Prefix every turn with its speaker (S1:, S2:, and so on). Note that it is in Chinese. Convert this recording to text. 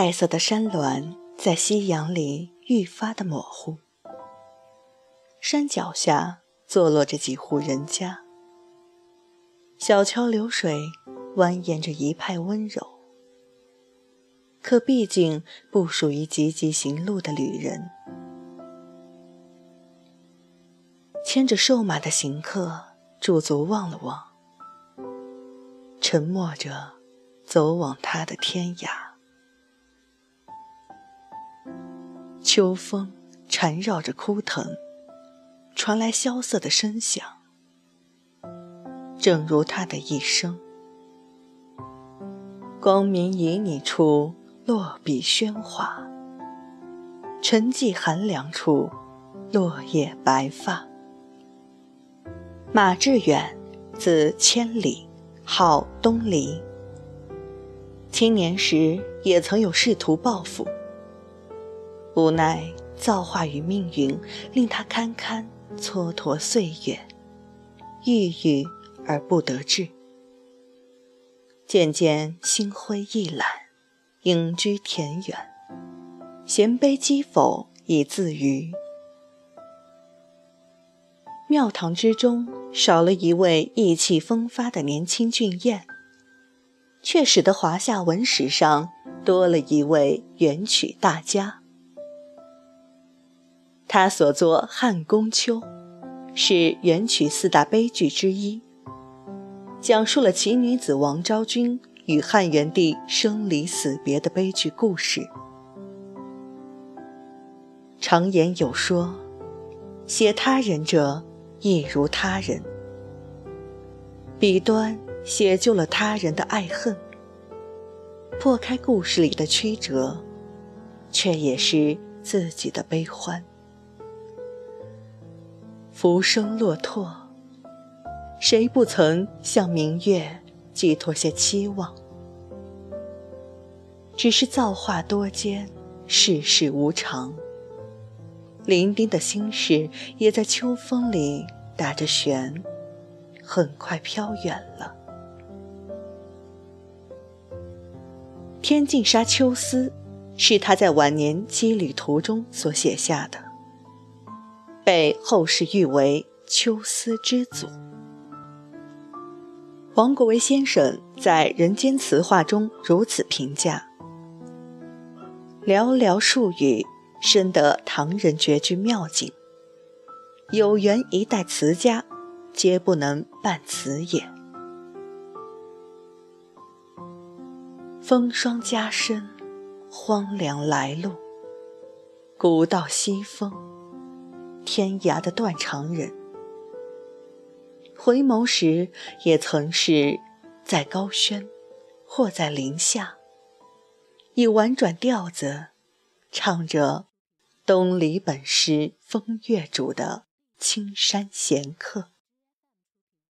S1: 黛色的山峦在夕阳里愈发的模糊。山脚下坐落着几户人家，小桥流水蜿蜒着一派温柔。可毕竟不属于急急行路的旅人，牵着瘦马的行客驻足望了望，沉默着走往他的天涯。秋风缠绕着枯藤，传来萧瑟的声响，正如他的一生。光明旖旎处，落笔喧哗；沉寂寒凉处，落叶白发。马致远，字千里，号东篱。青年时也曾有仕途抱负。无奈造化与命运令他堪堪蹉跎岁月，郁郁而不得志，渐渐心灰意懒，隐居田园，衔杯击否以自娱。庙堂之中少了一位意气风发的年轻俊彦，却使得华夏文史上多了一位元曲大家。他所作《汉宫秋》，是元曲四大悲剧之一，讲述了奇女子王昭君与汉元帝生离死别的悲剧故事。常言有说，写他人者，亦如他人。笔端写就了他人的爱恨，破开故事里的曲折，却也是自己的悲欢。浮生落拓，谁不曾向明月寄托些期望？只是造化多艰，世事无常。伶仃的心事也在秋风里打着旋，很快飘远了。《天净沙·秋思》是他在晚年羁旅途中所写下的。被后世誉为“秋思之祖”。王国维先生在《人间词话》中如此评价：“寥寥数语，深得唐人绝句妙境。有缘一代词家，皆不能伴词也。风霜加身，荒凉来路，古道西风。”天涯的断肠人，回眸时也曾是在高轩，或在林下，以婉转调子唱着东篱本是风月主的青山闲客。